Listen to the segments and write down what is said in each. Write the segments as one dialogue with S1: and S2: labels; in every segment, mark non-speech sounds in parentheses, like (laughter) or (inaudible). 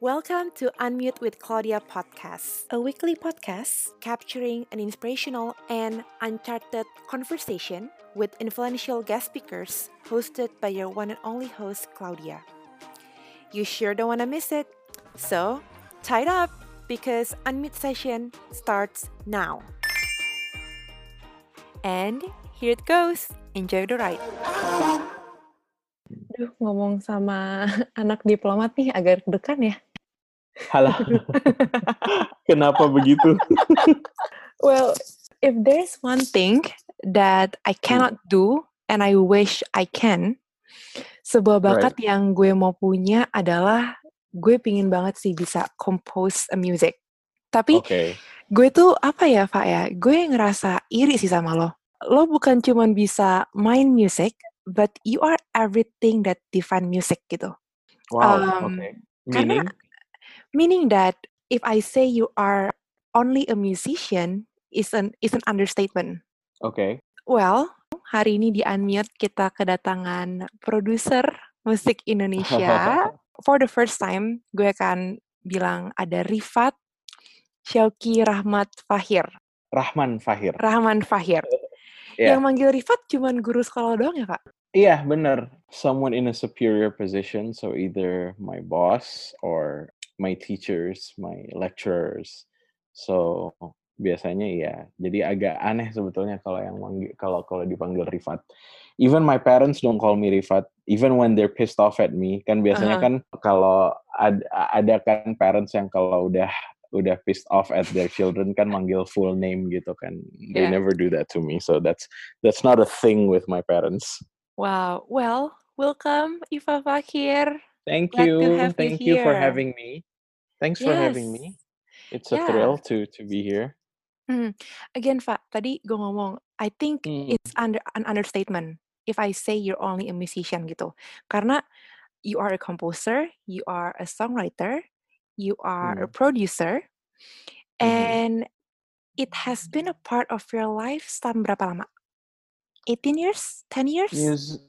S1: Welcome to Unmute with Claudia podcast, a weekly podcast capturing an inspirational and uncharted conversation with influential guest speakers hosted by your one and only host, Claudia. You sure don't want to miss it. So, tie it up because Unmute session starts now. And here it goes. Enjoy the ride.
S2: Aduh, ngomong sama (laughs) anak diplomat nih agak degan ya.
S3: Halah. (laughs) Kenapa begitu? (laughs)
S2: Well, if there's one thing that I cannot do and I wish I can, sebuah bakat yang gue mau punya adalah gue pingin banget sih bisa compose a music. Tapi
S3: Oke.
S2: gue tuh apa ya, Pak ya? Gue ngerasa iri sih sama lo. Lo bukan cuman bisa main music, but you are everything that define music gitu.
S3: Wow.
S2: Um,
S3: Oke.
S2: karena-
S3: Meaning?
S2: That if I say you are only a musician is an is an understatement.
S3: Oke.
S2: Well, hari ini di Unmute kita kedatangan produser musik Indonesia. (laughs) For the first time, gue akan bilang ada Rifat Syauki Rahmat Fahir.
S3: Rahman Fahir.
S2: Rahman Fahir. (laughs)
S3: Iya.
S2: Yang manggil Rifat cuman guru sekolah doang ya, Kak?
S3: Iya, bener. Someone in a superior position, so either my boss or my teachers, my lecturers. So biasanya iya. Jadi agak aneh sebetulnya kalau yang kalau kalau dipanggil Rifat. Even my parents don't call me Rifat. Even when they're pissed off at me, kan biasanya
S2: Aha.
S3: kan kalau ada, ada kan parents yang kalau udah udah pissed off at their children kan manggil full name gitu kan. They
S2: Yeah.
S3: never do that to me. So that's that's not a thing with my parents.
S2: Wow. Well, welcome Iva Fakir.
S3: Thank
S2: Glad
S3: you.
S2: have you
S3: Thank you for having me. Thanks for having me. It's a
S2: Yeah.
S3: thrill to to be here.
S2: Hmm. Again, Fa, tadi gue ngomong, I think
S3: Hmm.
S2: it's under an understatement if I say you're only a musician gitu. Karena you are a composer, you are a songwriter, you are a
S3: Hmm.
S2: producer,
S3: Mhm.
S2: and it has been a part of your life selama berapa lama? 18 years? 10 years?
S3: Mus-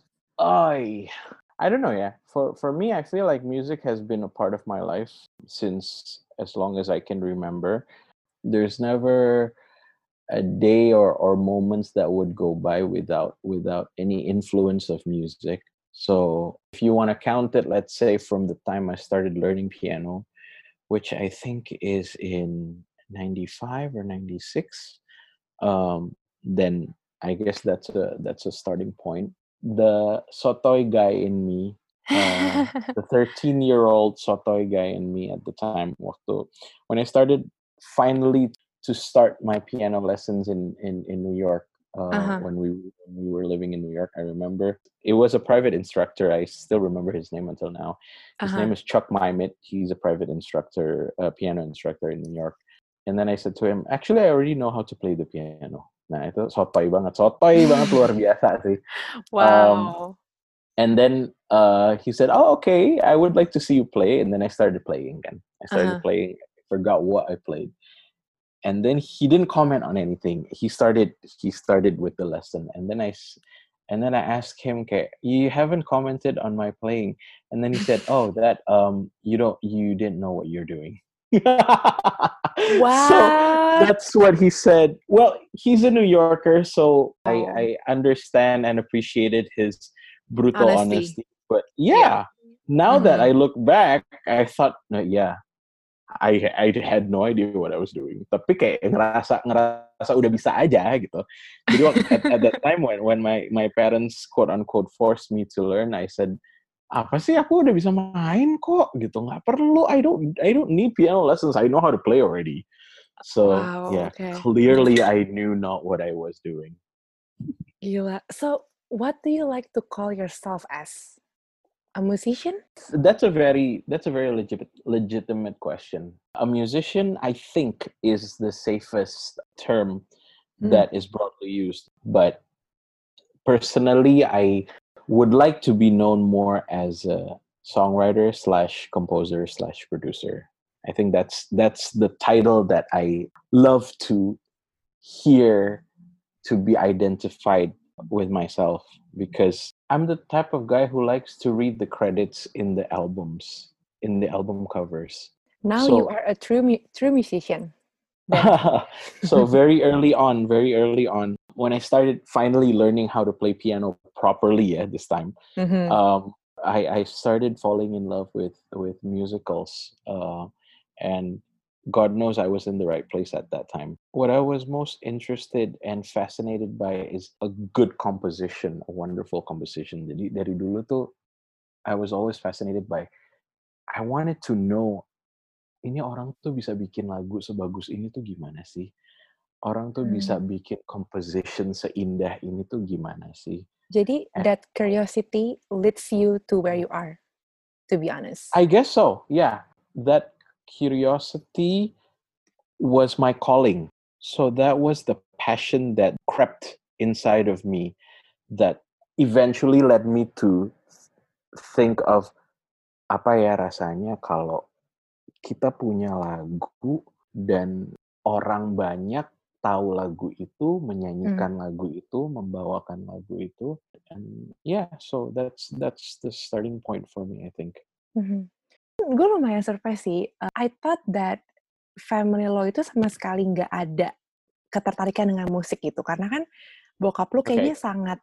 S3: I I don't know, yeah. For for me, I feel like music has been a part of my life since as long as I can remember. There's never a day or, or moments that would go by without without any influence of music. So if you want to count it, let's say from the time I started learning piano, which I think is in 95 or 96, um, then I guess that's a that's a starting point. The sotoy guy in me, uh, (laughs) the 13 year old sotoy guy in me at the time, waktu when I started finally to start my piano lessons in in, in New York. Uh,
S2: Uh-huh.
S3: When we when we were living in New York, I remember it was a private instructor. I still remember his name until now. His
S2: Uh-huh.
S3: name is Chuck Mymit. He's a private instructor, a piano instructor in New York. And then I said to him, actually, I already know how to play the piano. Nah, itu sotoy banget. Sotoy banget (laughs) luar biasa sih.
S2: wow.
S3: And then uh, he said, oh, okay, I would like to see you play. And then I started playing again. I started
S2: Uh-huh.
S3: playing. I forgot what I played. And then he didn't comment on anything. He started. He started with the lesson, and then I, and then I asked him, "Okay, you haven't commented on my playing." And then he said, (laughs) "Oh, that um, you don't, you didn't know what you're doing." (laughs) So that's what he said. Well, he's a New Yorker, so I,
S2: Oh.
S3: I understand and appreciated his brutal
S2: Honesty.
S3: honesty. But yeah, now that
S2: Mhm.
S3: I look back, I thought, no, yeah, I I had no idea what I was doing. Tapi kayak ngerasa ngerasa udah bisa aja gitu. Jadi at, at that time when when my my parents quote unquote forced me to learn, I said, apa sih aku udah bisa main kok gitu nggak perlu I don't I don't need piano lessons I know how to play already so
S2: Wow,
S3: yeah
S2: okay.
S3: clearly I knew not what I was doing
S2: Gila. So, what do you like to call yourself as? A musician?
S3: that's a very that's a very legitimate legitimate question a musician I think is the safest term
S2: Hmm.
S3: that is broadly used but personally I would like to be known more as a songwriter slash composer slash producer I think that's that's the title that I love to hear to be identified with myself because I'm the type of guy who likes to read the credits in the albums. in the album covers.
S2: Now so, you are a true true musician. (laughs)
S3: so very early on, very early on, when I started finally learning how to play piano properly at this time, mm-hmm. um, I, I started falling in love with with musicals, uh, and God knows I was in the right place at that time. What I was most interested and fascinated by is a good composition, a wonderful composition. Dari dulu tuh, I was always fascinated by. I wanted to know ini orang tuh bisa bikin lagu sebagus ini tuh gimana sih? Orang tuh hmm. bisa bikin composition seindah ini tuh gimana sih?
S2: Jadi And, that curiosity leads you to where you are, to be honest.
S3: I guess so. Yeah, that curiosity was my calling. So that was the passion that crept inside of me that eventually led me to think of apa ya rasanya kalau kita punya lagu dan orang banyak tahu lagu itu, hmm. menyanyikan hmm. lagu itu, membawakan lagu itu, and yeah, so that's that's the starting point for me, I think.
S2: Mm-hmm. Gue lumayan surprise sih. Uh, I thought that family lo itu sama sekali nggak ada ketertarikan dengan musik gitu, karena kan bokap lo kayaknya okay. sangat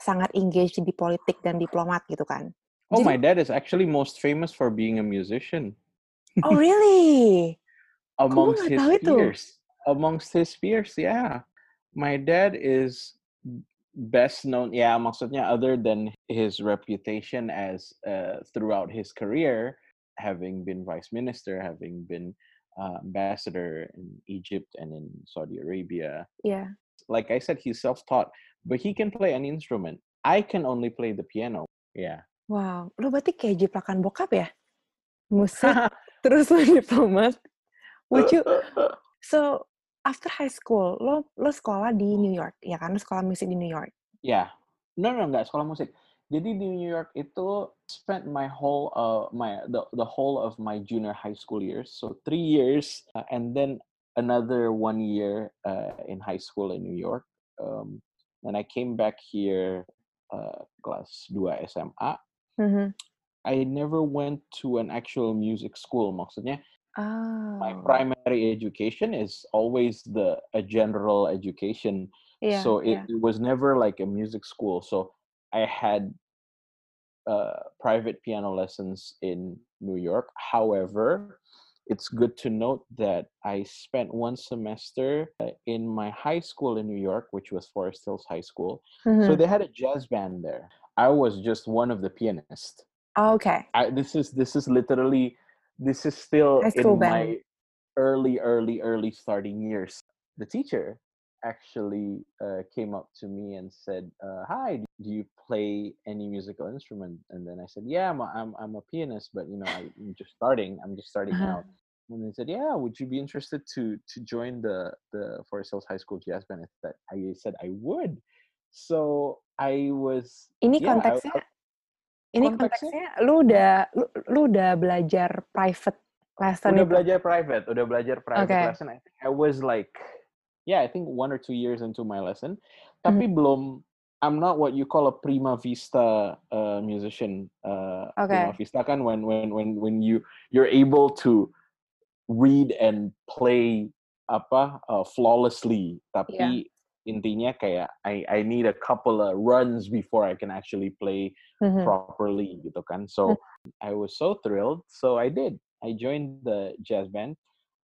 S2: sangat engaged di politik dan diplomat gitu kan.
S3: Oh, Jadi, my dad is actually most famous for being a musician.
S2: Oh (laughs) really?
S3: amongst his peers. Amongst his peers, yeah. My dad is best known, yeah, maksudnya other than his reputation as uh, throughout his career, having been vice minister, having been uh, ambassador in Egypt and in Saudi Arabia.
S2: Yeah.
S3: Like I said, he's self-taught, but he can play an instrument. I can only play the piano. Yeah.
S2: Wow, lo berarti kayak jiplakan bokap ya? (laughs) Musik, terus lo diplomat. Would you? (laughs) So after high school, lo lo sekolah di New York, ya kan? Sekolah musik di New York.
S3: Ya, yeah. no no nggak sekolah musik. Jadi di New York itu spent my whole uh my the the whole of my junior high school years, so three years, uh, and then another one year uh, in high school in New York. Um, and I came back here uh, class 2 SMA. Mm-hmm. I never went to an actual music school. Maksudnya, oh. my primary education is always the a general education. Yeah, so it, yeah. it was never like a music school. So I had uh, private piano lessons in New York. However, it's good to note that I spent one semester uh, in my high school in New York, which was Forest Hills High School. Mm-hmm. So they had a jazz band there. I was just one of the pianists.
S2: Oh, okay.
S3: I, this is this is literally this is still in band. my early early early starting years. The teacher actually uh, came up to me and said, uh, "Hi, do you play any musical instrument?" And then I said, "Yeah, I'm a, I'm, I'm a pianist, but you know I'm just starting. I'm just starting uh-huh. out." And they said, "Yeah, would you be interested to to join the the Forest Hills High School jazz band?" That I said I would. So I was.
S2: Ini yeah, konteksnya, I, I, ini konteksnya, konteksnya lu udah lu, lu udah belajar private lesson.
S3: Udah itu? belajar private, udah belajar private okay. lesson. I think I was like, yeah, I think one or two years into my lesson, tapi mm-hmm. belum. I'm not what you call a prima vista uh, musician. Uh, okay. Prima vista kan when when when when you you're able to read and play apa uh, flawlessly, tapi yeah intinya kayak I I need a couple of runs before I can actually play mm-hmm. properly gitu kan. So mm-hmm. I was so thrilled. So I did. I joined the jazz band.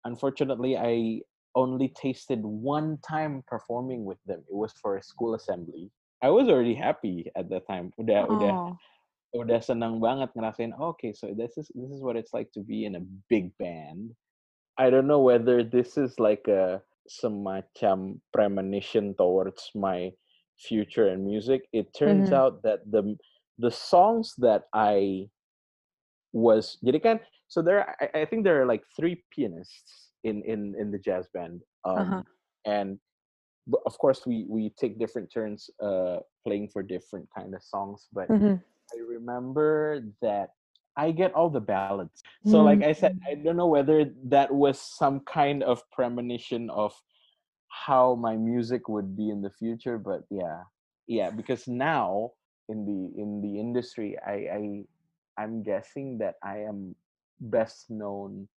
S3: Unfortunately, I only tasted one time performing with them. It was for a school assembly. I was already happy at that time. Udah oh. udah udah senang banget ngerasain. Oh, okay, so this is this is what it's like to be in a big band. I don't know whether this is like a semacam premonition towards my future and music it turns mm-hmm. out that the the songs that i was jadi kan so there I, I think there are like three pianists in in in the jazz band um uh-huh. and of course we we take different turns uh playing for different kind of songs but mm-hmm. i remember that I get all the ballads. So, mm-hmm. like I said, I don't know whether that was some kind of premonition of how my music would be in the future, but yeah, yeah, because now in the in the industry, I, I I'm guessing that I am best known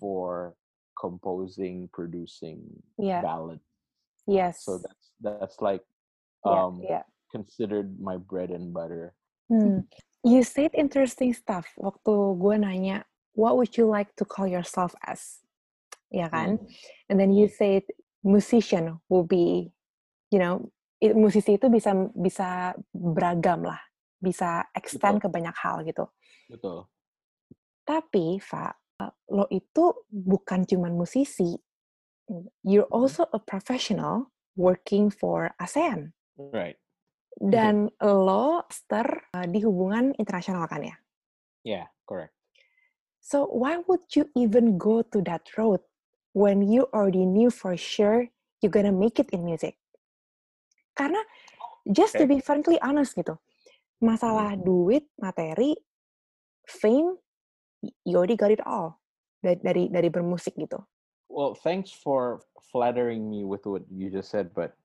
S3: for composing, producing
S2: Yeah.
S3: ballads.
S2: Yes.
S3: So that's that's like um
S2: yeah.
S3: considered my bread and butter.
S2: Hmm. You said interesting stuff waktu gue nanya, what would you like to call yourself as? Ya kan? And then you said musician will be, you know, it, musisi itu bisa bisa beragam lah, bisa extend ke banyak hal gitu.
S3: Betul.
S2: Tapi, Fa, lo itu bukan cuman musisi, you're also a professional working for ASEAN.
S3: Right.
S2: Dan lo master uh, di hubungan internasional kan ya?
S3: Yeah, correct.
S2: So why would you even go to that road when you already knew for sure you're gonna make it in music? Karena just to
S3: Okay.
S2: be frankly honest gitu, masalah duit, materi, fame, you already got it all dari dari, dari bermusik gitu.
S3: Well, thanks for flattering me with what you just said, but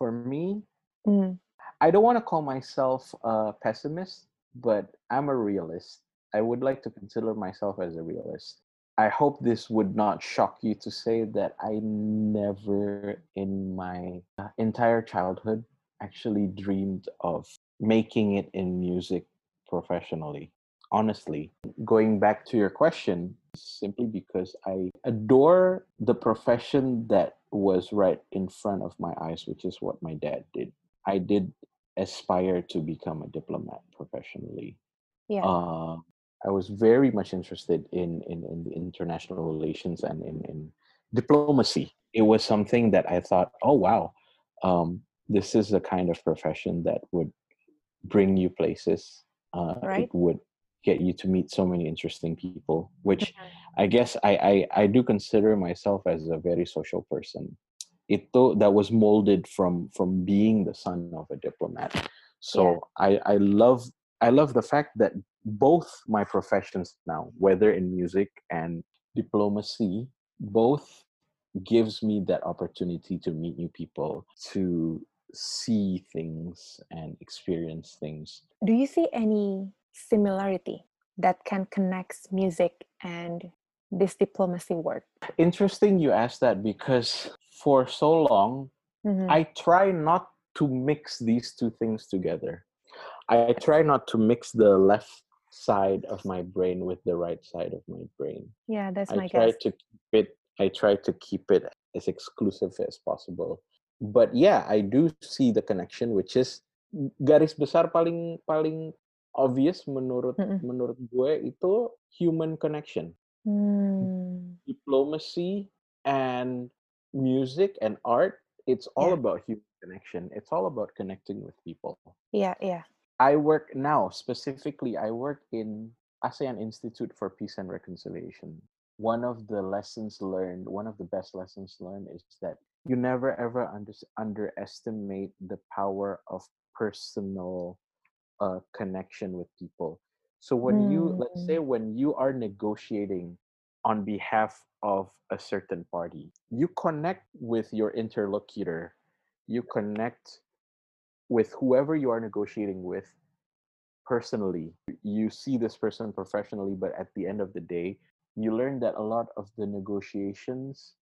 S3: for me,
S2: Hmm.
S3: I don't want to call myself a pessimist, but I'm a realist. I would like to consider myself as a realist. I hope this would not shock you to say that I never in my uh, entire childhood actually dreamed of making it in music professionally. Honestly, going back to your question, simply because I adore the profession that was right in front of my eyes, which is what my dad did. I did aspire to become a diplomat professionally.
S2: Yeah.
S3: Uh, I was very much interested in, in, in the international relations and in, in diplomacy. It was something that I thought, oh, wow, um, this is the kind of profession that would bring you places. Uh,
S2: Right.
S3: It would get you to meet so many interesting people, which
S2: Mm-hmm.
S3: I guess I, I, I do consider myself as a very social person. Ito that was molded from from being the son of a diplomat. So I, I love I love the fact that both my professions now, whether in music and diplomacy, both gives me that opportunity to meet new people, to see things and experience things.
S2: Do you see any similarity that can connect music and this diplomacy work?
S3: Interesting you asked that because for so long
S2: Mhm.
S3: I try not to mix these two things together. I try not to mix the left side of my brain with the right side of my brain.
S2: yeah, that's
S3: I
S2: my
S3: try
S2: guess.
S3: to keep it I try to keep it as exclusive as possible. But yeah, I do see the connection which is garis besar paling paling obvious menurut
S2: Mm-mm.
S3: menurut gue itu human connection.
S2: Hmm.
S3: Diplomacy and music and art it's all
S2: Yeah.
S3: about human connection. It's all about connecting with people.
S2: Yeah, yeah.
S3: I work now specifically. I work in ASEAN Institute for Peace and Reconciliation. One of the lessons learned, one of the best lessons learned, is that you never ever under, underestimate the power of personal uh, connection with people. So when you, let's say, when you are negotiating on behalf of a certain party, you connect with your interlocutor. You connect with whoever you are negotiating with personally. You see this person professionally but at the end of the day you learn that a lot of the negotiations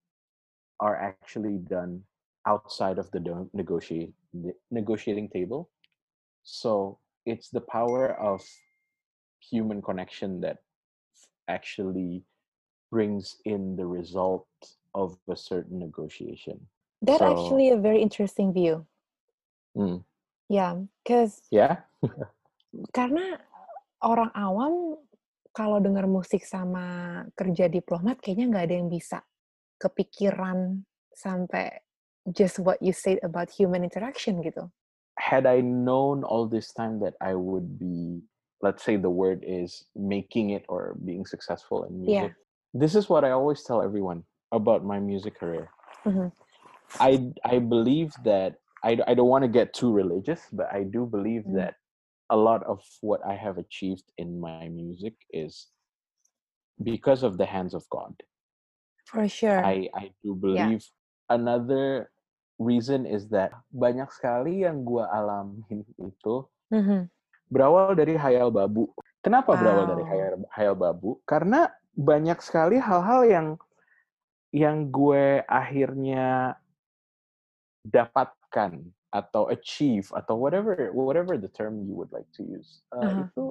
S3: are actually done outside of the negotiate negotiating table. So it's the power of human connection that actually brings in the result of a certain negotiation
S2: That's
S3: So-
S2: actually a very interesting view.
S3: Mm.
S2: Yeah, because
S3: yeah
S2: karena orang awam kalau dengar musik sama kerja diplomat kayaknya nggak ada yang bisa kepikiran sampai just what you said about human interaction gitu.
S3: had I known all this time that I would be, let's say the word is making it or being successful in
S2: Yeah.
S3: This is what I always tell everyone about my music career.
S2: Mhm.
S3: I I believe that I, I don't want to get too religious, but I do believe
S2: Mm.
S3: that a lot of what I have achieved in my music is because of the hands of God.
S2: For sure.
S3: I I do believe another reason is that banyak sekali yang gua alamin itu
S2: Mhm.
S3: berawal dari hayal babu. Kenapa wow. berawal dari hayal, hayal babu? Karena banyak sekali hal-hal yang yang gue akhirnya dapatkan atau achieve atau whatever whatever the term you would like to use uh, uh-huh. itu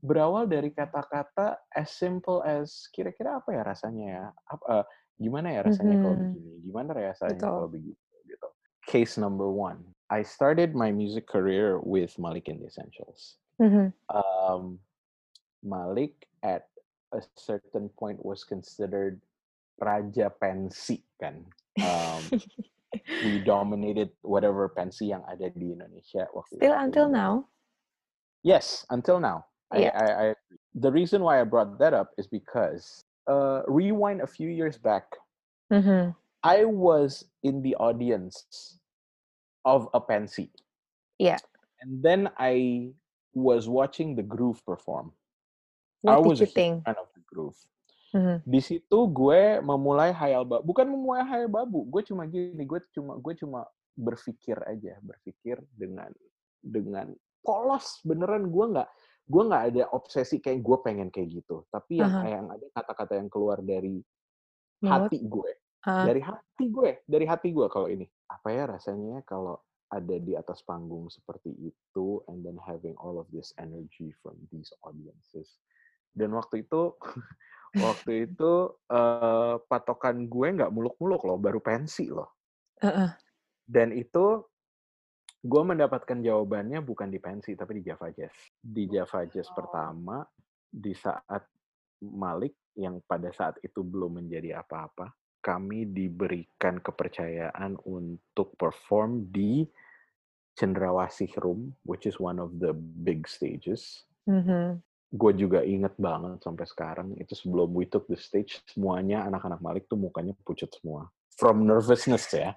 S3: berawal dari kata-kata as simple as kira-kira apa ya rasanya ya apa, uh, gimana ya rasanya mm-hmm. kalau begini gimana rasanya Betul. kalau begitu gitu case number one I started my music career with Malik in the Essentials mm-hmm. um, Malik at a certain point was considered raja pensi kan um, we (laughs) dominated whatever pensi yang ada di Indonesia
S2: waktu Still itu. until now?
S3: Yes, until now. Yeah. I, I, I, the reason why I brought that up is because uh, rewind a few years back, mm-hmm. I was in the audience of a pensi.
S2: Yeah.
S3: And then I was watching the groove perform.
S2: What
S3: I was
S2: think?
S3: fan of the groove. Mm-hmm. Di situ gue memulai hayal babu, bukan memulai hayal babu, gue cuma gini, gue cuma gue cuma berpikir aja, berpikir dengan dengan polos beneran gue nggak gue nggak ada obsesi kayak gue pengen kayak gitu, tapi yang uh-huh. kayak ada kata-kata yang keluar dari hati gue, uh. dari hati gue, dari hati gue kalau ini apa ya rasanya kalau ada di atas panggung seperti itu and then having all of this energy from these audiences dan waktu itu (laughs) waktu itu uh, patokan gue nggak muluk-muluk loh, baru pensi loh. Uh-uh. Dan itu gue mendapatkan jawabannya bukan di pensi tapi di Java Jazz. Di Java Jazz oh. pertama di saat Malik yang pada saat itu belum menjadi apa-apa, kami diberikan kepercayaan untuk perform di Cendrawasih Room, which is one of the big stages. Mm-hmm gue juga inget banget sampai sekarang itu sebelum we took the stage semuanya anak-anak Malik tuh mukanya pucat semua. From nervousness ya.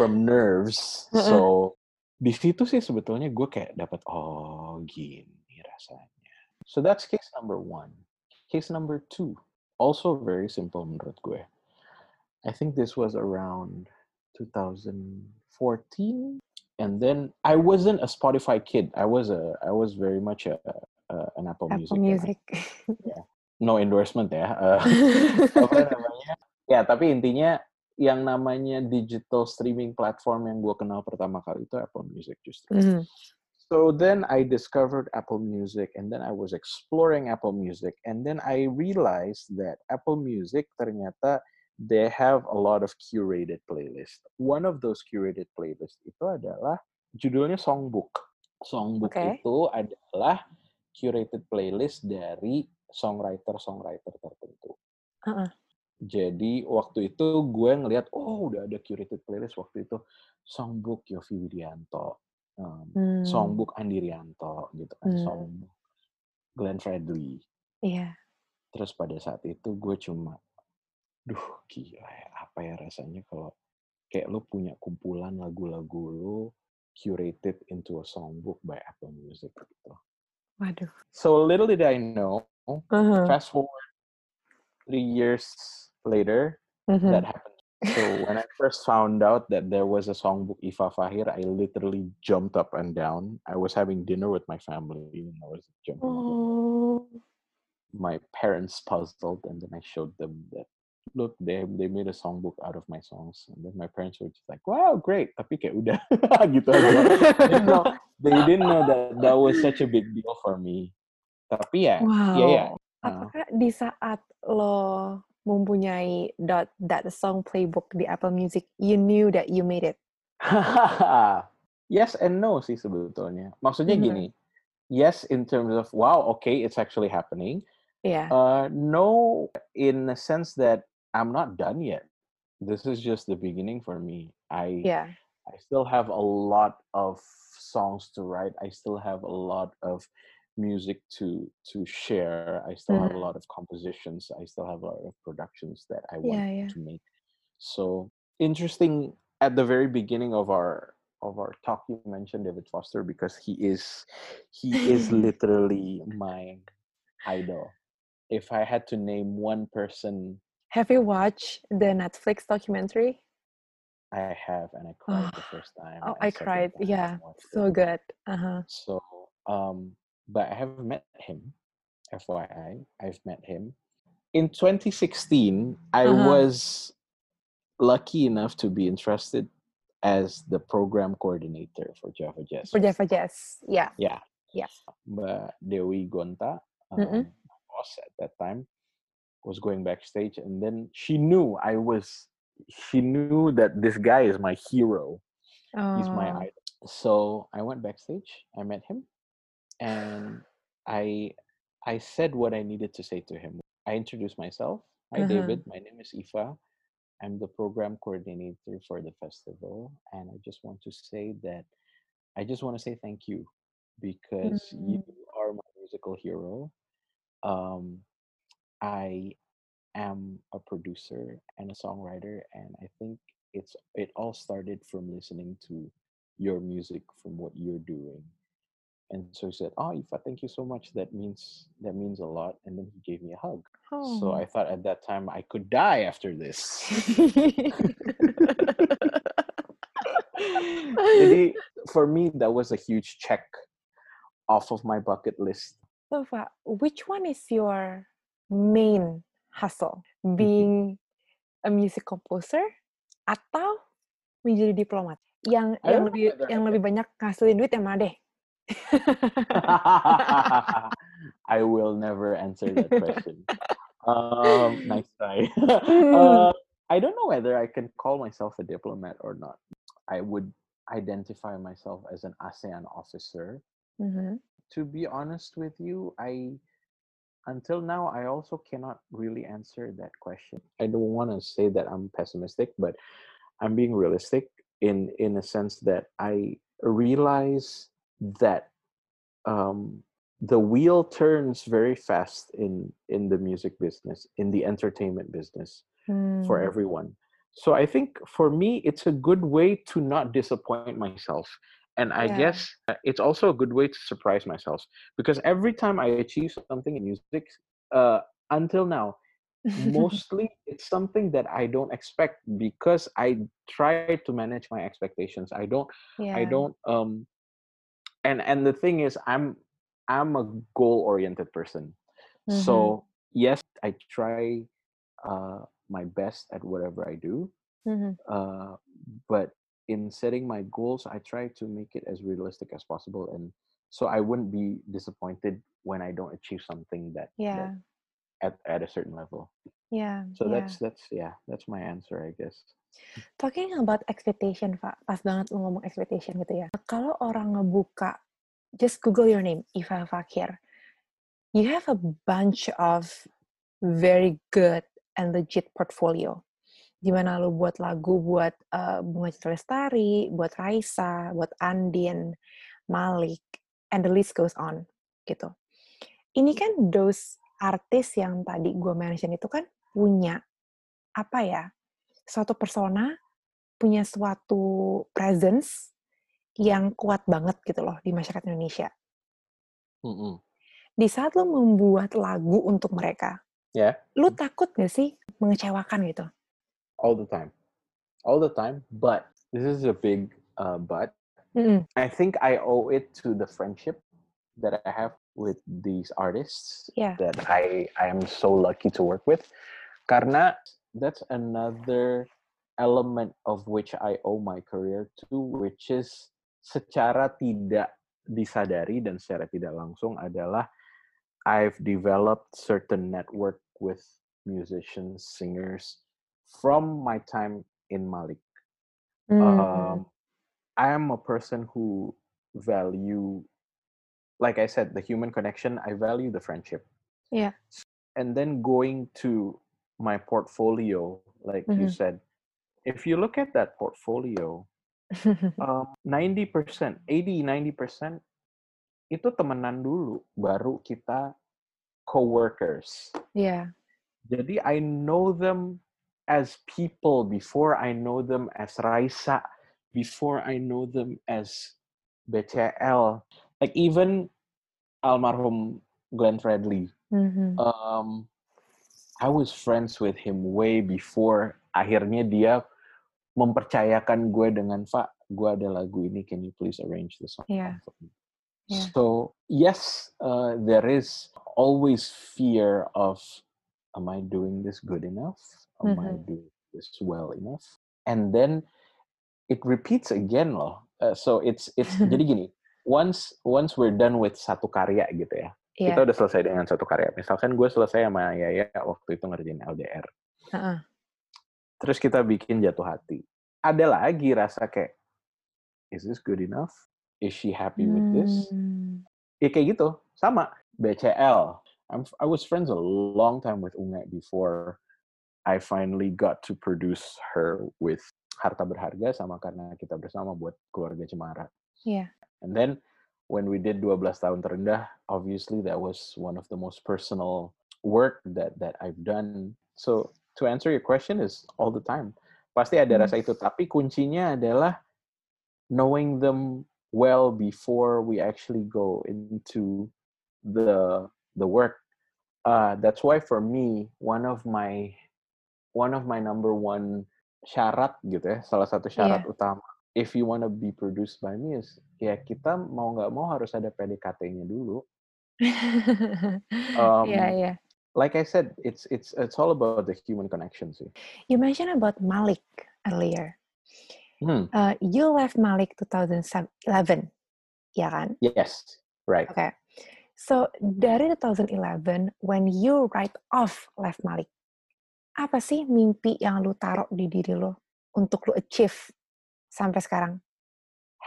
S3: From (laughs) nerves. So di situ sih sebetulnya gue kayak dapat oh gini rasanya. So that's case number one. Case number two also very simple menurut gue. I think this was around 2014 and then I wasn't a Spotify kid. I was a I was very much a uh, an Apple,
S2: Apple
S3: Music.
S2: Music. Ya.
S3: No endorsement ya. Uh, (laughs) apa namanya? Ya, tapi intinya yang namanya digital streaming platform yang gue kenal pertama kali itu Apple Music justru. Mm. So then I discovered Apple Music and then I was exploring Apple Music and then I realized that Apple Music ternyata they have a lot of curated playlist. One of those curated playlist itu adalah judulnya Songbook. Songbook okay. itu adalah curated playlist dari songwriter-songwriter tertentu. Uh-uh. Jadi waktu itu gue ngelihat, oh udah ada curated playlist waktu itu songbook Yofi Widianto, um, hmm. songbook Andi Rianto, gitu kan, hmm. songbook Glenn Fredly.
S2: Iya. Yeah.
S3: Terus pada saat itu gue cuma, duh gila ya, apa ya rasanya kalau kayak lo punya kumpulan lagu-lagu lo curated into a songbook by Apple Music gitu.
S2: Waduh.
S3: So little did I know, uh-huh. fast forward three years later, that happened. So when I first found out that there was a songbook Ifa Fahir, I literally jumped up and down. I was having dinner with my family and I was jumping. Oh. My parents puzzled, and then I showed them that look they they made a songbook out of my songs and then my parents were just like wow great. Tapi kayak udah (laughs) gitu aja. They didn't know (laughs) they didn't know that that was such a big deal for me. Tapi ya
S2: wow.
S3: ya ya
S2: apakah di saat lo mempunyai that that song playbook di Apple Music you knew that you made it? (laughs)
S3: Yes and no sih sebetulnya. Maksudnya mm -hmm. gini yes in terms of wow okay it's actually happening.
S2: Yeah.
S3: Uh, no in the sense that I'm not done yet. This is just the beginning for me. I
S2: yeah.
S3: I still have a lot of songs to write. I still have a lot of music to to share. I still mm. have a mm-hmm. lot of compositions. I still have a lot of productions that I want yeah, yeah. to make. So interesting at the very beginning of our of our talk you mentioned David Foster because he is he is (laughs) literally my idol. If I had to name one person
S2: have you watched the Netflix documentary?
S3: I have, and I cried the first time.
S2: Oh, I cried. Yeah, so good. Uh-huh.
S3: So, um, but I haven't met him. FYI, I've met him. In 2016, I
S2: Uh-huh.
S3: was lucky enough to be interested as the program coordinator for Java Jazz.
S2: For Java Jazz. Yeah.
S3: Yeah.
S2: Yeah.
S3: Mbak Dewi Gonta, um, boss at that time, was going backstage, and then she knew I was. She knew that this guy is my hero. He's my
S2: Oh.
S3: idol. So I went backstage. I met him, and I I said what I needed to say to him. I introduced myself. Hi,
S2: Uh-huh.
S3: David. My name is Ifa. I'm the program coordinator for the festival, and I just want to say that I just want to say thank you because you
S2: Mm.
S3: are my musical hero. Um, I am a producer and a songwriter, and I think it's it all started from listening to your music from what you're doing. And so he said, "Oh, Ifa, thank you so much. That means that means a lot." And then he gave me a hug. So
S2: Oh.
S3: I thought at that time I could die after this. (laughs) Jadi (laughs) for me that was a huge check off of my bucket list.
S2: So, which one is your main hustle?
S3: Mm-hmm.
S2: Being a music composer atau menjadi diplomat? Yang
S3: I
S2: yang lebih yang lebih banyak ngasilin duit yang mana deh? (laughs)
S3: I will never answer that question. Um, nice try. (laughs)
S2: Hmm.
S3: uh, I don't know whether I can call myself a diplomat or not. I would identify myself as an ASEAN officer.
S2: Mhm.
S3: To be honest with you, I until now I also cannot really answer that question. I don't want to say that I'm pessimistic, but I'm being realistic in in a sense that I realize that um, the wheel turns very fast in in the music business, in the entertainment business for
S2: Hmm.
S3: everyone. So I think for me, it's a good way to not disappoint myself. And I
S2: Yeah.
S3: guess uh, it's also a good way to surprise myself because every time I achieve something in music, uh, until now, (laughs) mostly it's something that I don't expect because I try to manage my expectations. I don't I don't um and and the thing is I'm I'm a goal oriented person.
S2: Mhm.
S3: So yes, I try uh my best at whatever I do.
S2: Mhm.
S3: Uh but in setting my goals, I try to make it as realistic as possible and so I wouldn't be disappointed when I don't achieve something that, that
S2: Yeah.
S3: at, at a certain level.
S2: Yeah.
S3: So
S2: Yeah.
S3: that's that's yeah, that's my answer I guess.
S2: Talking about expectation, Pak. Pas banget lu ngomong expectation gitu ya. Kalau orang ngebuka, just Google your name, Iva Fakir. You have a bunch of very good and legit portfolio. Di mana lu buat lagu buat uh, Bunga Citra Lestari, buat Raisa, buat Andin, Malik, and the list goes on, gitu. Ini kan those artis yang tadi gue mention itu kan punya, apa ya, suatu persona, punya suatu presence yang kuat banget gitu loh di masyarakat Indonesia.
S3: Mm-mm.
S2: Di saat lo membuat lagu untuk mereka,
S3: Yeah,
S2: lu takut gak sih mengecewakan gitu?
S3: All the time. All the time, but this is a big uh but
S2: Mm-mm.
S3: I think I owe it to the friendship that I have with these artists
S2: Yeah.
S3: that I I am so lucky to work with. Karena that's another element of which I owe my career to, which is secara tidak disadari dan secara tidak langsung adalah I've developed certain network with musicians, singers from my time in Malik.
S2: Hmm.
S3: Um, I am a person who value, like I said, the human connection. I value the friendship.
S2: Yeah.
S3: And then going to my portfolio, like you
S2: Mhm.
S3: said, if you look at that portfolio, (laughs) um, 90%, 80, 90% itu temenan dulu, baru kita co-workers.
S2: yeah.
S3: Jadi I know them as people before I know them as Raisa, before I know them as BCL. Like even almarhum Glenn Fredly.
S2: Mhm.
S3: Um, I was friends with him way before akhirnya dia mempercayakan gue dengan Pak, gue ada lagu ini, can you please arrange the song
S2: Yeah.
S3: for me?
S2: Yeah.
S3: So yes, uh, there is always fear of, am I doing this good enough? Am I
S2: Mhm.
S3: doing this well enough? And then it repeats again loh. Uh, so it's it's jadi (laughs) gini. Once once we're done with satu karya gitu ya,
S2: Iya.
S3: kita udah selesai dengan satu karya. Misalkan gue selesai sama Yaya waktu itu ngerjain LDR.
S2: Heeh.
S3: Terus kita bikin jatuh hati. Ada lagi rasa kayak, is this good enough? Is she happy with this?
S2: Hmm.
S3: Ya kayak gitu, sama. BCL. I'm, I was friends a long time with Unge before I finally got to produce her with Harta Berharga sama karena kita bersama buat keluarga Cemara.
S2: Iya.
S3: And then when we did 12 tahun terendah, obviously that was one of the most personal work that that I've done. So to answer your question is all the time. Pasti ada
S2: Hmm.
S3: rasa itu, tapi kuncinya adalah knowing them well before we actually go into the the work. Uh, that's why for me one of my one of my number one syarat gitu ya, salah satu syarat utama if you want to be produced by me is ya kita mau nggak mau harus ada PDKT-nya dulu. (laughs) Um,
S2: Iya, iya.
S3: Like I said, it's it's it's all about the human connection sih.
S2: You mentioned about Malik earlier.
S3: Hmm.
S2: Uh, you left Malik 2011, ya kan?
S3: Yes, right.
S2: Okay. So dari 2011, when you write off left Malik, apa sih mimpi yang lu taruh di diri lo untuk lu achieve sampai sekarang?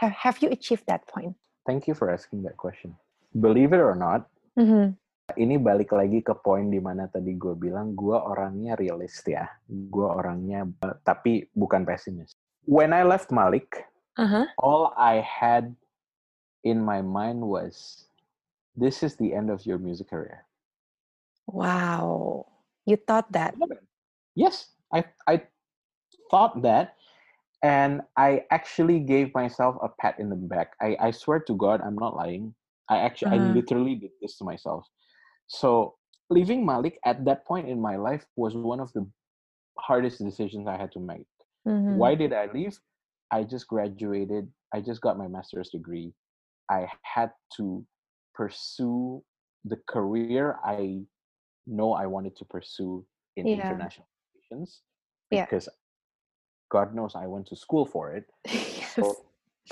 S2: Have Have you achieved that point?
S3: Thank you for asking that question. Believe it or not,
S2: Mhm.
S3: ini balik lagi ke poin di mana tadi gue bilang gue orangnya realist ya. Gue orangnya eh, tapi bukan pesimis. When I left Malik,
S2: Uh-huh.
S3: all I had in my mind was this is the end of your music career.
S2: Wow. You thought that?
S3: Yes, I I thought that, and I actually gave myself a pat in the back. I I swear to God, I'm not lying. I actually I
S2: Uh-huh.
S3: literally did this to myself. So leaving Malik at that point in my life was one of the hardest decisions I had to make.
S2: Mhm.
S3: Why did I leave? I just graduated. I just got my master's degree. I had to pursue the career I know I wanted to pursue in
S2: Yeah.
S3: international
S2: Yeah.
S3: because God knows I went to school for it. (laughs)
S2: yes.
S3: So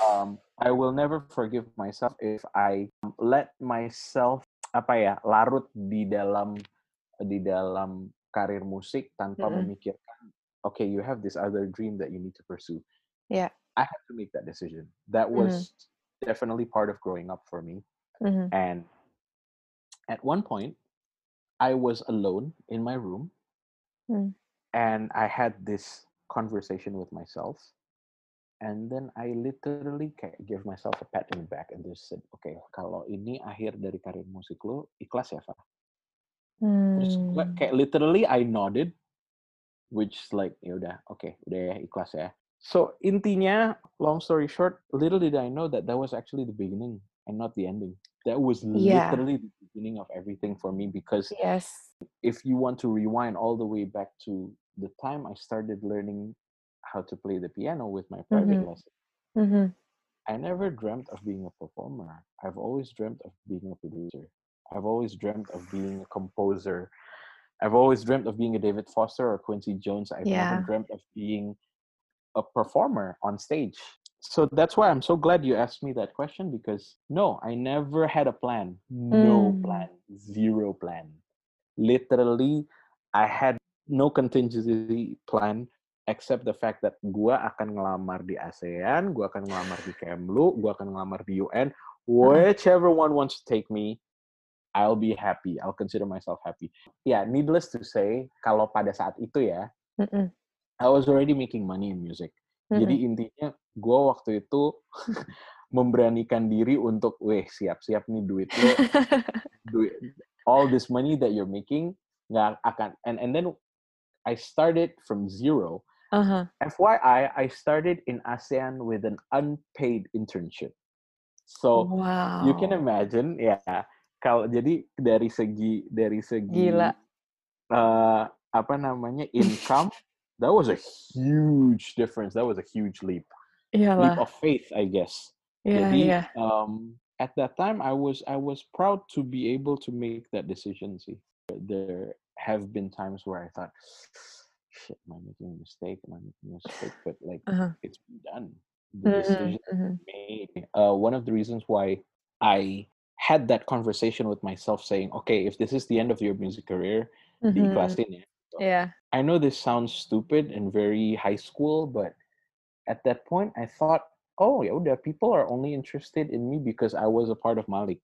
S3: um, I will never forgive myself if I let myself apa ya larut di dalam di dalam karir musik tanpa
S2: Mm-mm.
S3: memikirkan okay you have this other dream that you need to pursue.
S2: Yeah.
S3: I had to make that decision. That was definitely part of growing up for me.
S2: Mhm.
S3: And at one point, I was alone in my room
S2: Mm.
S3: And I had this conversation with myself. And then I literally kayak give myself a pat in the back and just said, okay, kalau ini akhir dari karir musik lo, ikhlas ya? Terus gue
S2: Hmm.
S3: kayak literally I nodded, which like, ya udah, oke, udah ya, ikhlas ya. So intinya, long story short, little did I know that that was actually the beginning and not the ending. That was
S2: Yeah.
S3: literally the beginning of everything for me because
S2: Yes.
S3: if you want to rewind all the way back to the time I started learning how to play the piano with my private
S2: Mhm.
S3: lesson,
S2: Mhm.
S3: I never dreamt of being a performer. I've always dreamt of being a producer. I've always dreamt of being a composer. I've always dreamt of being a David Foster or Quincy Jones. I've
S2: Yeah.
S3: never dreamt of being a performer on stage. So that's why I'm so glad you asked me that question because no, I never had a plan. No
S2: Mm.
S3: plan. Zero plan. Literally, I had no contingency plan except the fact that gua akan ngelamar di ASEAN, gua akan ngelamar di Kemlu, gua akan ngelamar di UN. Whichever one wants to take me, I'll be happy. I'll consider myself happy. Yeah, needless to say, kalau pada saat itu ya,
S2: Mm-mm.
S3: I was already making money in music.
S2: Mm-mm.
S3: Jadi intinya gue waktu itu (laughs) memberanikan diri untuk, weh siap-siap nih duit lo, (laughs) duit, all this money that you're making nggak akan. And and then I started from zero.
S2: Uh-huh.
S3: FYI, I started in ASEAN with an unpaid internship. So
S2: wow.
S3: you can imagine, ya kalau jadi dari segi dari segi
S2: Gila.
S3: eh, apa namanya income, that was a huge difference. That was a huge leap, Yeah.
S2: leap
S3: of faith, I guess.
S2: Iya,
S3: Jadi
S2: iya.
S3: um, at that time I was I was proud to be able to make that decision. See, there have been times where I thought, "Shit, am I making a mistake? Am I making a mistake?" But like,
S2: Uh-huh.
S3: it's been done. The decision
S2: Mhm, mhm.
S3: made. Uh, one of the reasons why I had that conversation with myself, saying, "Okay, if this is the end of your music career,
S2: Mhm.
S3: diikhlasin ya."
S2: Yeah.
S3: I know this sounds stupid and very high school, but at that point I thought, oh yeah, people are only interested in me because I was a part of Malik.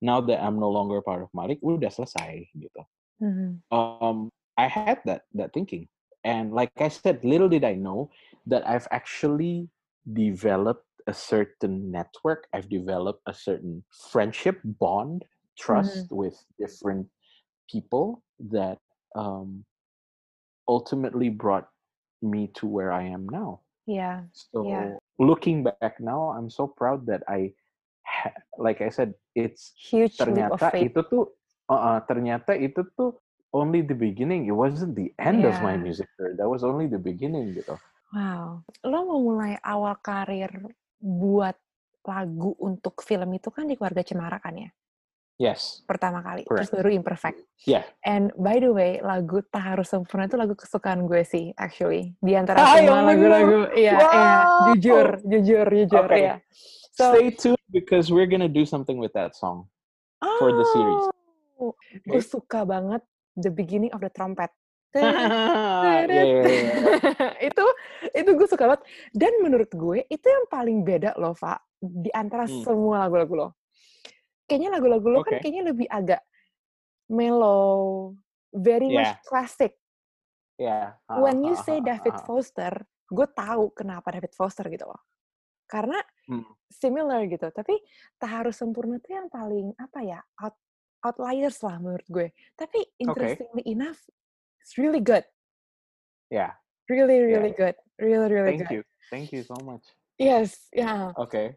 S3: Now that I'm no longer a part of Malik, udah selesai gitu.
S2: Mhm.
S3: Um, I had that that thinking, and like I said, little did I know that I've actually developed a certain network. I've developed a certain friendship bond, trust with different people that um, ultimately brought me to where I am now.
S2: Yeah.
S3: So
S2: Yeah.
S3: looking back now, I'm so proud that I, ha- like I said, it's
S2: Huge
S3: ternyata itu tuh, uh, uh, ternyata itu tuh only the beginning. It wasn't the end of my
S2: Yeah.
S3: music career. That was only the beginning gitu.
S2: Wow. Lo mau mulai awal karir buat lagu untuk film itu kan di keluarga Cemara kan ya?
S3: Yes,
S2: Pertama kali. Terus
S3: Correct.
S2: baru Imperfect.
S3: yeah.
S2: And by the way, lagu Tak Harus Sempurna itu lagu kesukaan gue sih, actually. Di antara (laughs)
S3: Ah,
S2: semua lagu-lagu. Iya, iya.
S3: Wow.
S2: Jujur, jujur, jujur,
S3: Okay.
S2: iya. So,
S3: Stay tuned because we're gonna do something with that song. for the series.
S2: Gue
S3: Okay.
S2: suka banget the beginning of the trumpet.
S3: yeah, yeah, yeah.
S2: itu itu gue suka banget dan menurut gue itu yang paling beda loh Pak di antara
S3: Hmm.
S2: semua lagu-lagu lo kayaknya lagu-lagu lo kan
S3: Oke.
S2: kayaknya lebih agak mellow very much
S3: Yeah.
S2: classic
S3: Yeah. Uh,
S2: when you
S3: uh,
S2: say David
S3: uh, uh.
S2: Foster gue tahu kenapa David Foster gitu loh karena
S3: Hmm.
S2: similar gitu tapi tak harus sempurna tuh yang paling apa ya out, outliers lah menurut gue tapi interestingly enough it's really good
S3: Yeah.
S2: really
S3: Yeah.
S2: really good really really
S3: Thank
S2: good
S3: you. Thank you so much.
S2: yes ya
S3: Okay.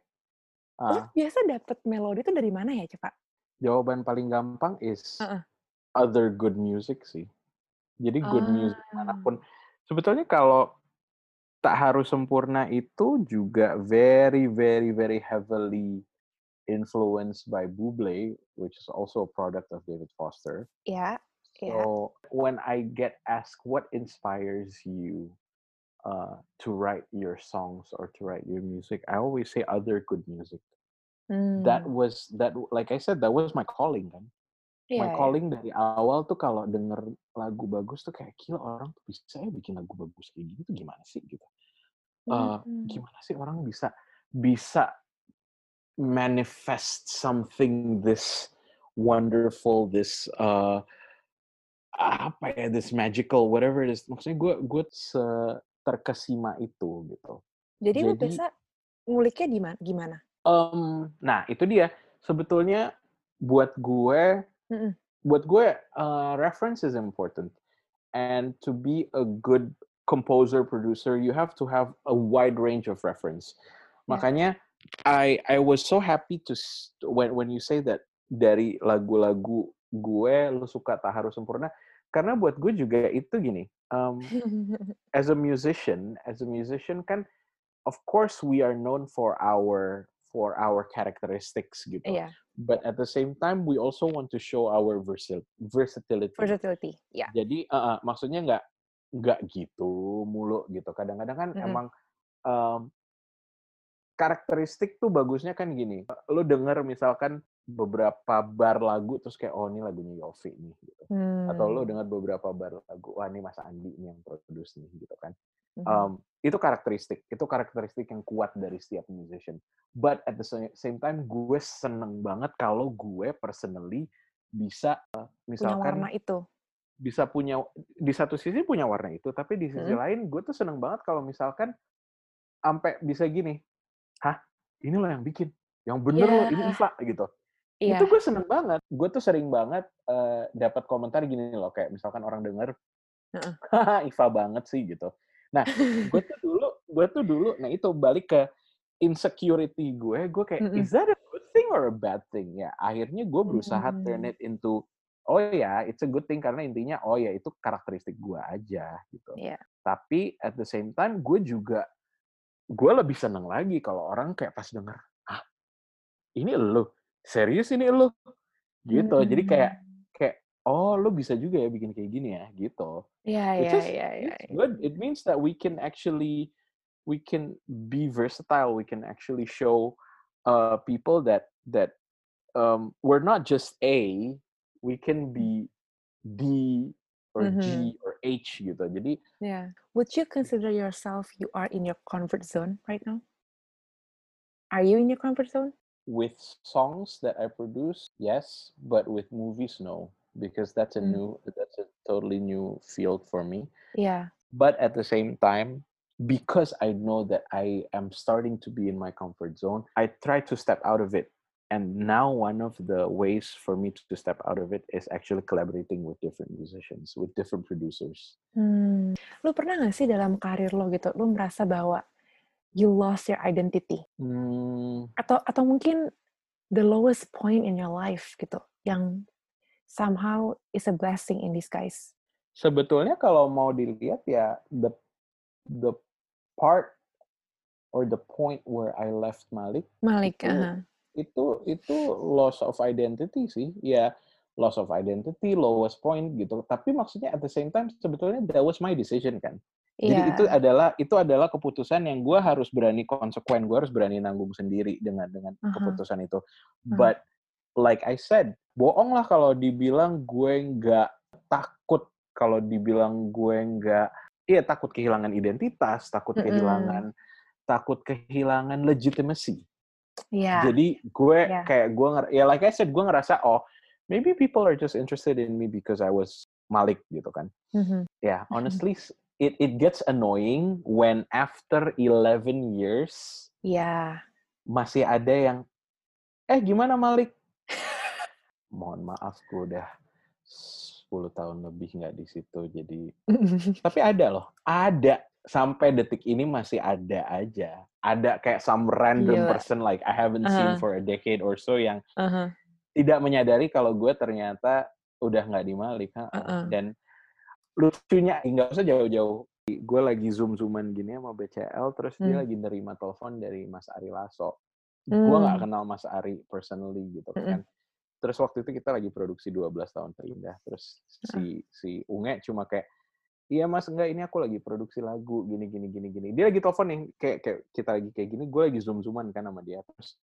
S2: lo
S3: Uh,
S2: biasa dapet melodi itu dari mana ya coba
S3: jawaban paling gampang is
S2: Heeh.
S3: other good music sih. Jadi good music
S2: Ah.
S3: mana pun. Sebetulnya kalau tak harus sempurna itu juga very very very heavily influenced by Buble, which is also a product of David Foster.
S2: ya
S3: So when I get asked what inspires you uh, to write your songs or to write your music, I always say other good music. That
S2: Hmm.
S3: was that like I said that was my calling kan.
S2: Iya,
S3: my calling dari awal tuh kalau denger lagu bagus tuh kayak gila orang tuh bisa ya bikin lagu bagus kayak gini tuh gimana sih gitu. Uh,
S2: Hmm.
S3: gimana sih orang bisa bisa manifest something this wonderful, this uh, apa ya, this magical, whatever it is. Maksudnya gue gue se terkesima itu gitu.
S2: jadi
S3: jadi-
S2: biasa nguliknya di mana gimana
S3: Em, nah itu dia sebetulnya buat gue
S2: Mm-mm.
S3: buat gue uh, reference is important and to be a good composer producer you have to have a wide range of reference
S2: Yeah.
S3: makanya I I was so happy to when when you say that dari lagu-lagu gue lu suka tak harus sempurna karena buat gue juga itu gini um, (laughs) as a musician as a musician kan of course we are known for our for our characteristics gitu
S2: Iya,
S3: but at the same time we also want to show our versil versatility
S2: versatility. Ya.
S3: jadi uh, uh, maksudnya nggak nggak gitu mulu gitu kadang-kadang kan
S2: Mm-mm.
S3: emang um, karakteristik tuh bagusnya kan gini lo denger misalkan beberapa bar lagu terus kayak oh ini lagunya Yofi nih gitu atau lo
S2: Hmm.
S3: dengar beberapa bar lagu wah ini Mas Andi nih yang produce nih gitu kan um, itu karakteristik itu karakteristik yang kuat dari setiap musician but at the sa- same time gue seneng banget kalau gue personally bisa uh,
S2: punya
S3: misalkan
S2: warna itu.
S3: bisa punya di satu sisi punya warna itu tapi di sisi
S2: Mm.
S3: lain gue tuh seneng banget kalau misalkan sampai bisa gini hah ini lo yang bikin yang bener lo ini
S2: Yeah.
S3: Iva gitu
S2: Iya.
S3: itu gue seneng banget gue tuh sering banget eh, dapat komentar gini loh kayak misalkan orang denger haha Iva banget sih gitu nah gue tuh dulu gue tuh dulu nah itu balik ke insecurity gue gue kayak
S2: Mm-mm.
S3: is that a good thing or a bad thing ya akhirnya gue berusaha turn
S2: Mm.
S3: it into oh ya it's a good thing karena intinya oh ya itu karakteristik gue aja gitu
S2: Iya.
S3: tapi at the same time gue juga gue lebih seneng lagi kalau orang kayak pas denger ah ini lo serius ini lo gitu mm -hmm. jadi kayak kayak oh lo bisa juga ya bikin kayak gini ya gitu
S2: yeah, yeah, yeah, yeah, yeah.
S3: good it means that we can actually we can be versatile we can actually show uh people that that um we're not just a we can be d or mm -hmm. g mm-hmm. or h gitu jadi
S2: yeah would you consider yourself you are in your comfort zone right now are you in your comfort zone
S3: with songs that I produce, yes, but with movies, no, because that's a mm. new, that's a totally new field for me.
S2: Yeah.
S3: But at the same time, because I know that I am starting to be in my comfort zone, I try to step out of it. And now one of the ways for me to step out of it is actually collaborating with different musicians, with different producers.
S2: Hmm. Lu pernah gak sih dalam karir lo gitu, lu merasa bahwa you lost your identity? Hmm. Atau atau mungkin the lowest point in your life gitu, yang somehow is a blessing in disguise.
S3: Sebetulnya kalau mau dilihat ya the the part or the point where I left Malik.
S2: Malik, itu, uh-huh.
S3: Itu itu loss of identity sih, ya loss of identity, lowest point gitu. Tapi maksudnya at the same time sebetulnya that was my decision kan. Jadi yeah. itu adalah itu adalah keputusan yang gue harus berani konsekuen, gue harus berani nanggung sendiri dengan dengan uh-huh. keputusan itu. But like I said, bohong lah kalau dibilang gue nggak takut, kalau dibilang gue nggak, iya takut kehilangan identitas, takut mm-hmm. kehilangan, takut kehilangan legitimacy.
S2: Yeah.
S3: Jadi gue yeah. kayak gue ya like I said gue ngerasa oh maybe people are just interested in me because I was Malik gitu kan. Mm-hmm. Ya yeah, honestly it it gets annoying when after 11 years
S2: yeah
S3: masih ada yang eh gimana Malik (laughs) mohon maaf gue udah 10 tahun lebih nggak di situ jadi (laughs) tapi ada loh ada sampai detik ini masih ada aja ada kayak some random Gila. person like I haven't uh -huh. seen for a decade or so yang uh -huh. tidak menyadari kalau gue ternyata udah nggak di Malik uh -uh. dan lucunya nggak usah jauh-jauh gue lagi zoom zooman gini sama BCL terus hmm. dia lagi nerima telepon dari Mas Ari Lasso hmm. gue nggak kenal Mas Ari personally gitu hmm. kan terus waktu itu kita lagi produksi 12 tahun terindah terus si si Unge cuma kayak iya mas enggak ini aku lagi produksi lagu gini gini gini gini dia lagi telepon nih kayak kayak kita lagi kayak gini gue lagi zoom zooman kan sama dia terus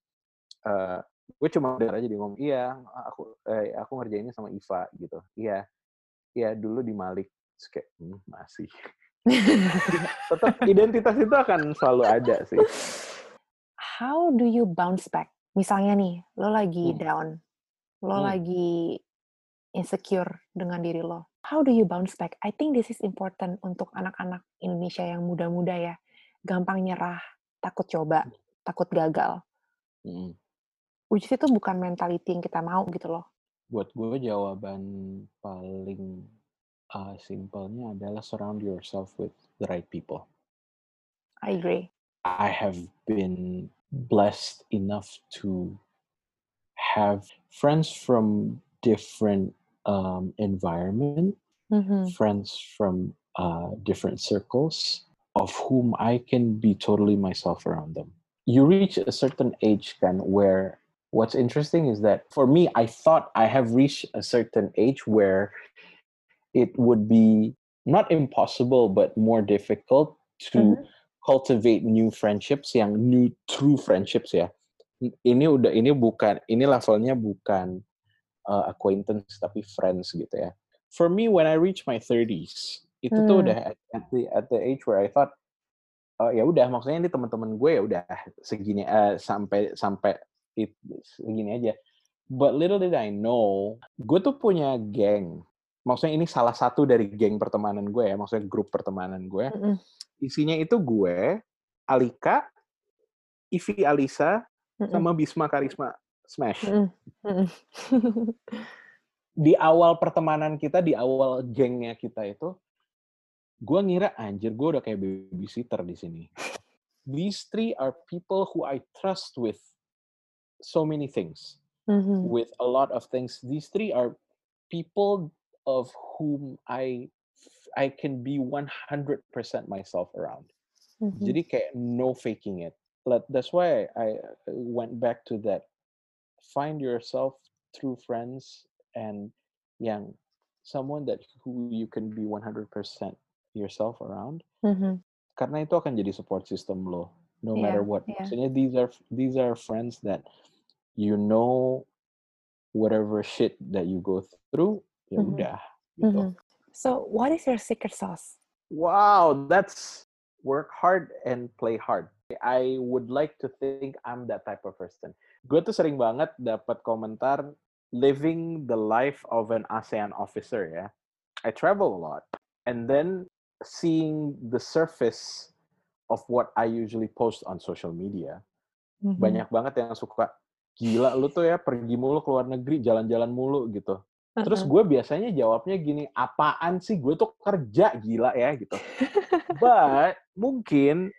S3: uh, gue cuma udah aja dia ngomong iya aku eh, aku ngerjainnya sama Iva gitu iya iya dulu di Malik Terus kayak hmm, masih (laughs) tetap identitas itu akan selalu ada sih.
S2: How do you bounce back? Misalnya nih, lo lagi hmm. down, lo hmm. lagi insecure dengan diri lo. How do you bounce back? I think this is important untuk anak-anak Indonesia yang muda-muda ya. Gampang nyerah, takut coba, hmm. takut gagal. Hmm. Which itu bukan mentality yang kita mau gitu loh.
S3: Buat gue jawaban paling uh, simpelnya adalah surround yourself with the right people.
S2: I agree.
S3: I have been blessed enough to have friends from different um, environment, mm-hmm. friends from uh, different circles, of whom I can be totally myself around them. You reach a certain age, can where what's interesting is that for me, I thought I have reached a certain age where it would be not impossible but more difficult to mm-hmm. cultivate new friendships yang new true friendships ya ini udah ini bukan ini levelnya bukan uh, acquaintance tapi friends gitu ya for me when I reach my 30s itu hmm. tuh udah at the at the age where I thought uh, ya udah maksudnya ini teman-teman gue ya udah segini uh, sampai sampai it, segini aja but little did I know gue tuh punya geng maksudnya ini salah satu dari geng pertemanan gue ya, maksudnya grup pertemanan gue. Mm -hmm. Isinya itu gue, Alika, Ivi Alisa, mm -hmm. sama Bisma Karisma Smash. Mm -hmm. (laughs) di awal pertemanan kita, di awal gengnya kita itu, gue ngira anjir gue udah kayak babysitter di sini. (laughs) These three are people who I trust with so many things, mm -hmm. with a lot of things. These three are people of whom I I can be 100% myself around. Mm-hmm. Jadi kayak no faking it. That's why I went back to that find yourself through friends and yang someone that who you can be 100% yourself around
S2: Mhm.
S3: karena itu akan jadi support system lo no
S2: Iya,
S3: matter what maksudnya these are these are friends that you know whatever shit that you go through ya
S2: Mhm.
S3: udah gitu
S2: Mhm. So, what is your secret sauce?
S3: wow that's work hard and play hard I would like to think I'm that type of person gue tuh sering banget dapat komentar living the life of an ASEAN officer ya. I travel a lot. And then seeing the surface of what I usually post on social media
S2: Mhm.
S3: banyak banget yang suka gila lu tuh ya pergi mulu ke luar negeri jalan-jalan mulu gitu. Terus gue biasanya jawabnya gini apaan sih? Gue tuh kerja gila ya gitu. (laughs) But mungkin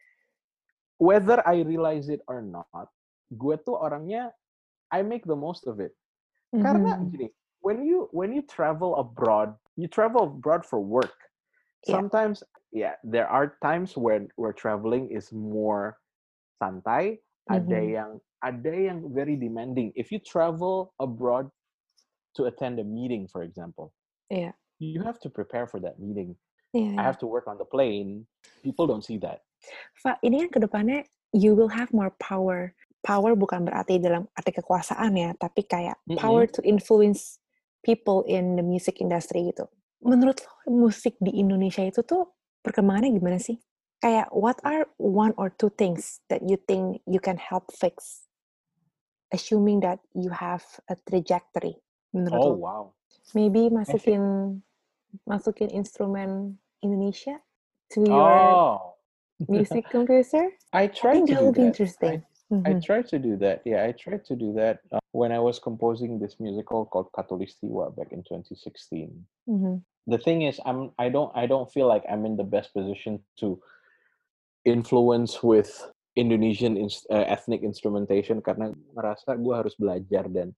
S3: whether I realize it or not gue tuh orangnya I make the most of it karena
S2: Mhm.
S3: gini when you when you travel abroad you travel abroad for work
S2: Yeah.
S3: sometimes yeah there are times when where traveling is more santai ada
S2: Mhm.
S3: yang ada yang very demanding if you travel abroad to attend a meeting for example
S2: Iya.
S3: you have to prepare for that meeting
S2: Iya,
S3: i
S2: iya.
S3: have to work on the plane people don't see that
S2: Fa, ini kan ke depannya you will have more power. Power bukan berarti dalam arti kekuasaan ya, tapi kayak
S3: Mm-mm.
S2: power to influence people in the music industry gitu. Menurut lo musik di Indonesia itu tuh perkembangannya gimana sih? Kayak what are one or two things that you think you can help fix? Assuming that you have a trajectory menurut
S3: oh
S2: lo.
S3: wow
S2: Maybe masukin masukin instrumen Indonesia to your
S3: oh (laughs)
S2: music composer?
S3: i
S2: I
S3: tried
S2: think
S3: to
S2: that
S3: do
S2: would be
S3: that i
S2: interesting.
S3: I
S2: Mhm.
S3: tried to do that. Yeah, I tried to do that uh, when I was composing this musical called Katulistiwa back in 2016.
S2: Mhm.
S3: The thing is, I'm I don't I don't feel like I'm in the best position to influence with Indonesian ins- uh, ethnic instrumentation karena ngerasa gue harus belajar dan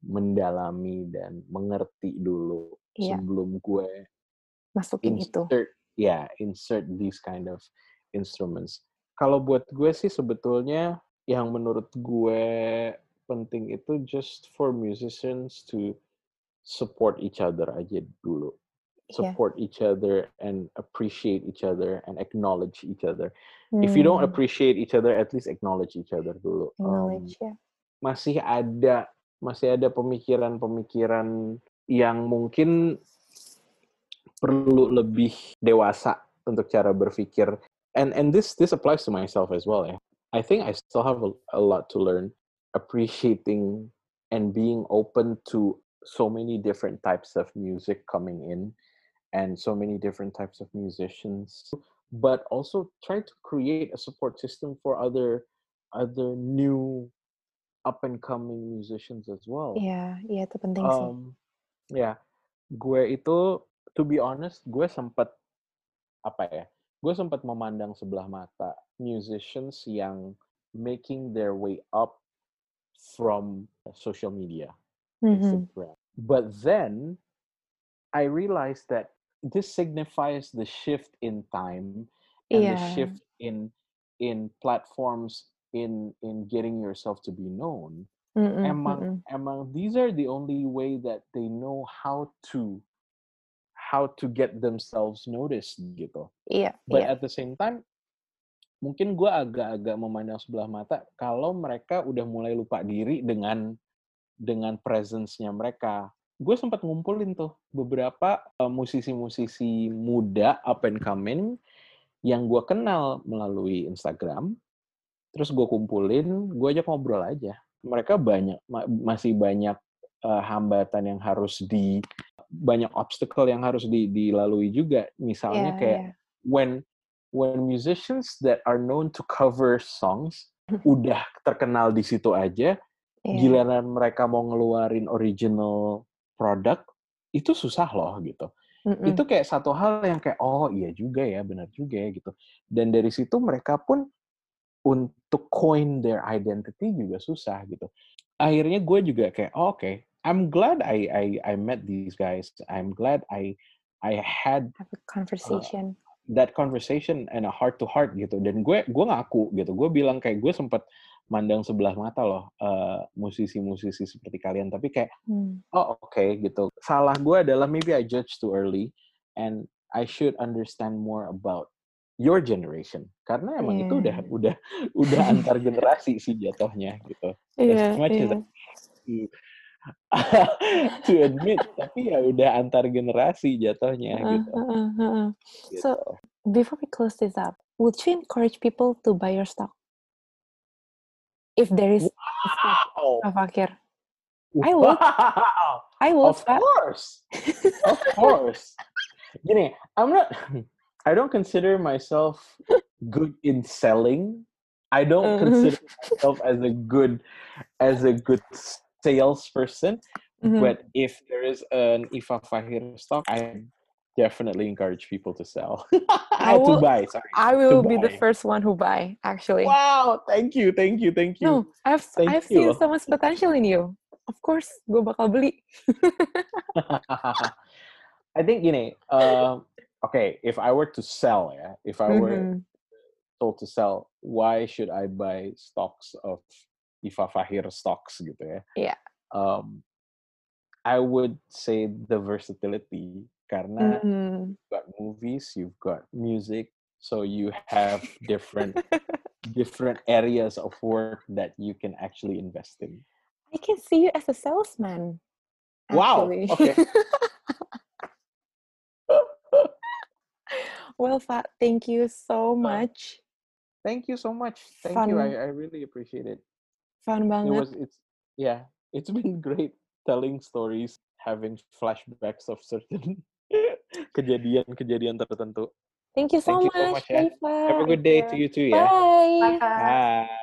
S3: mendalami dan mengerti dulu
S2: Iya,
S3: sebelum gue
S2: masukin itu.
S3: insert ya insert these kind of instruments. Kalau buat gue sih sebetulnya yang menurut gue penting itu just for musicians to support each other aja dulu.
S2: Iya.
S3: Support each other and appreciate each other and acknowledge each other. If you don't
S2: Hmm,
S3: appreciate each other, at least acknowledge each other dulu. Um,
S2: acknowledge ya.
S3: masih ada masih ada pemikiran-pemikiran yang mungkin perlu lebih dewasa untuk cara berpikir and and this this applies to myself as well ya I think I still have a, a lot to learn appreciating and being open to so many different types of music coming in and so many different types of musicians but also try to create a support system for other other new up and coming musicians as well
S2: Iya, iya itu penting sih.
S3: um ya gue itu to be honest gue sempat apa ya gue sempat memandang sebelah mata musicians yang making their way up from social media
S2: Mhm.
S3: But then I realized that this signifies the shift in time and the shift in in platforms in in getting yourself to be known
S2: Mm-mm, mm-mm.
S3: emang these are the only way that they know how to how to get themselves noticed gitu.
S2: Iya,
S3: But
S2: iya.
S3: at the same time, mungkin gue agak-agak memandang sebelah mata kalau mereka udah mulai lupa diri dengan dengan presence-nya mereka. Gue sempat ngumpulin tuh beberapa eh, musisi-musisi muda up and coming yang gue kenal melalui Instagram. Terus gue kumpulin, gue ajak ngobrol aja. Mereka banyak ma- masih banyak eh, hambatan yang harus di banyak obstacle yang harus di- dilalui juga. Misalnya
S2: Iya,
S3: kayak
S2: iya.
S3: when when musicians that are known to cover songs udah terkenal di situ aja,
S2: Iya.
S3: giliran mereka mau ngeluarin original product itu susah loh gitu.
S2: Mm-mm.
S3: Itu kayak satu hal yang kayak oh iya juga ya, benar juga ya gitu. Dan dari situ mereka pun untuk coin their identity juga susah gitu. Akhirnya gue juga kayak oh, oke, I'm glad I I I met these guys. I'm glad I I had
S2: Have a conversation.
S3: That conversation and a heart to heart gitu dan gue gue ngaku gitu gue bilang kayak gue sempat mandang sebelah mata loh musisi musisi-musisi seperti kalian tapi kayak hmm. oh oke okay, gitu salah gue adalah maybe I judge too early and I should understand more about your generation karena emang yeah. itu udah iya. udah udah antar generasi sih jatuhnya gitu yeah, as much yeah. as to, (laughs) to admit tapi ya udah antar generasi jatuhnya uh, gitu. Uh, uh, uh.
S2: gitu. So before we close this up, would you encourage people to buy your stock? If there is wow. a Fakir. I would. I would.
S3: Of course. of course. Gini, I'm not (laughs) I don't consider myself good in selling. I don't uh-huh. consider myself as a good as a good salesperson. Mm-hmm. But if there is an Ifa Fahir stock, I definitely encourage people to sell. (laughs) I will, to buy. Sorry.
S2: I will be buy. the first one who buy. Actually.
S3: Wow! Thank you, thank you, thank you.
S2: No, I've thank I've you. seen so much potential in you. Of course, gue bakal beli. (laughs)
S3: I think gini, uh, okay, if I were to sell, yeah, if I were mm-hmm. told to sell, why should I buy stocks of Ifa Fahir stocks gitu ya?
S2: Yeah.
S3: Um, I would say the versatility karena mm-hmm. you've got movies, you've got music, so you have different (laughs) different areas of work that you can actually invest in.
S2: I can see you as a salesman.
S3: Actually. Wow. Okay. (laughs)
S2: Well, Fat, thank you so uh, much.
S3: Thank you so much. Thank Fun. you. I, I really appreciate it.
S2: Fun banget.
S3: It was it's yeah, it's (laughs) been great telling stories, having flashbacks of certain (laughs) kejadian-kejadian tertentu.
S2: Thank you so Thank much. You so much
S3: ya. Have a good day to you too
S2: ya.
S3: Bye.
S2: Bye. Bye.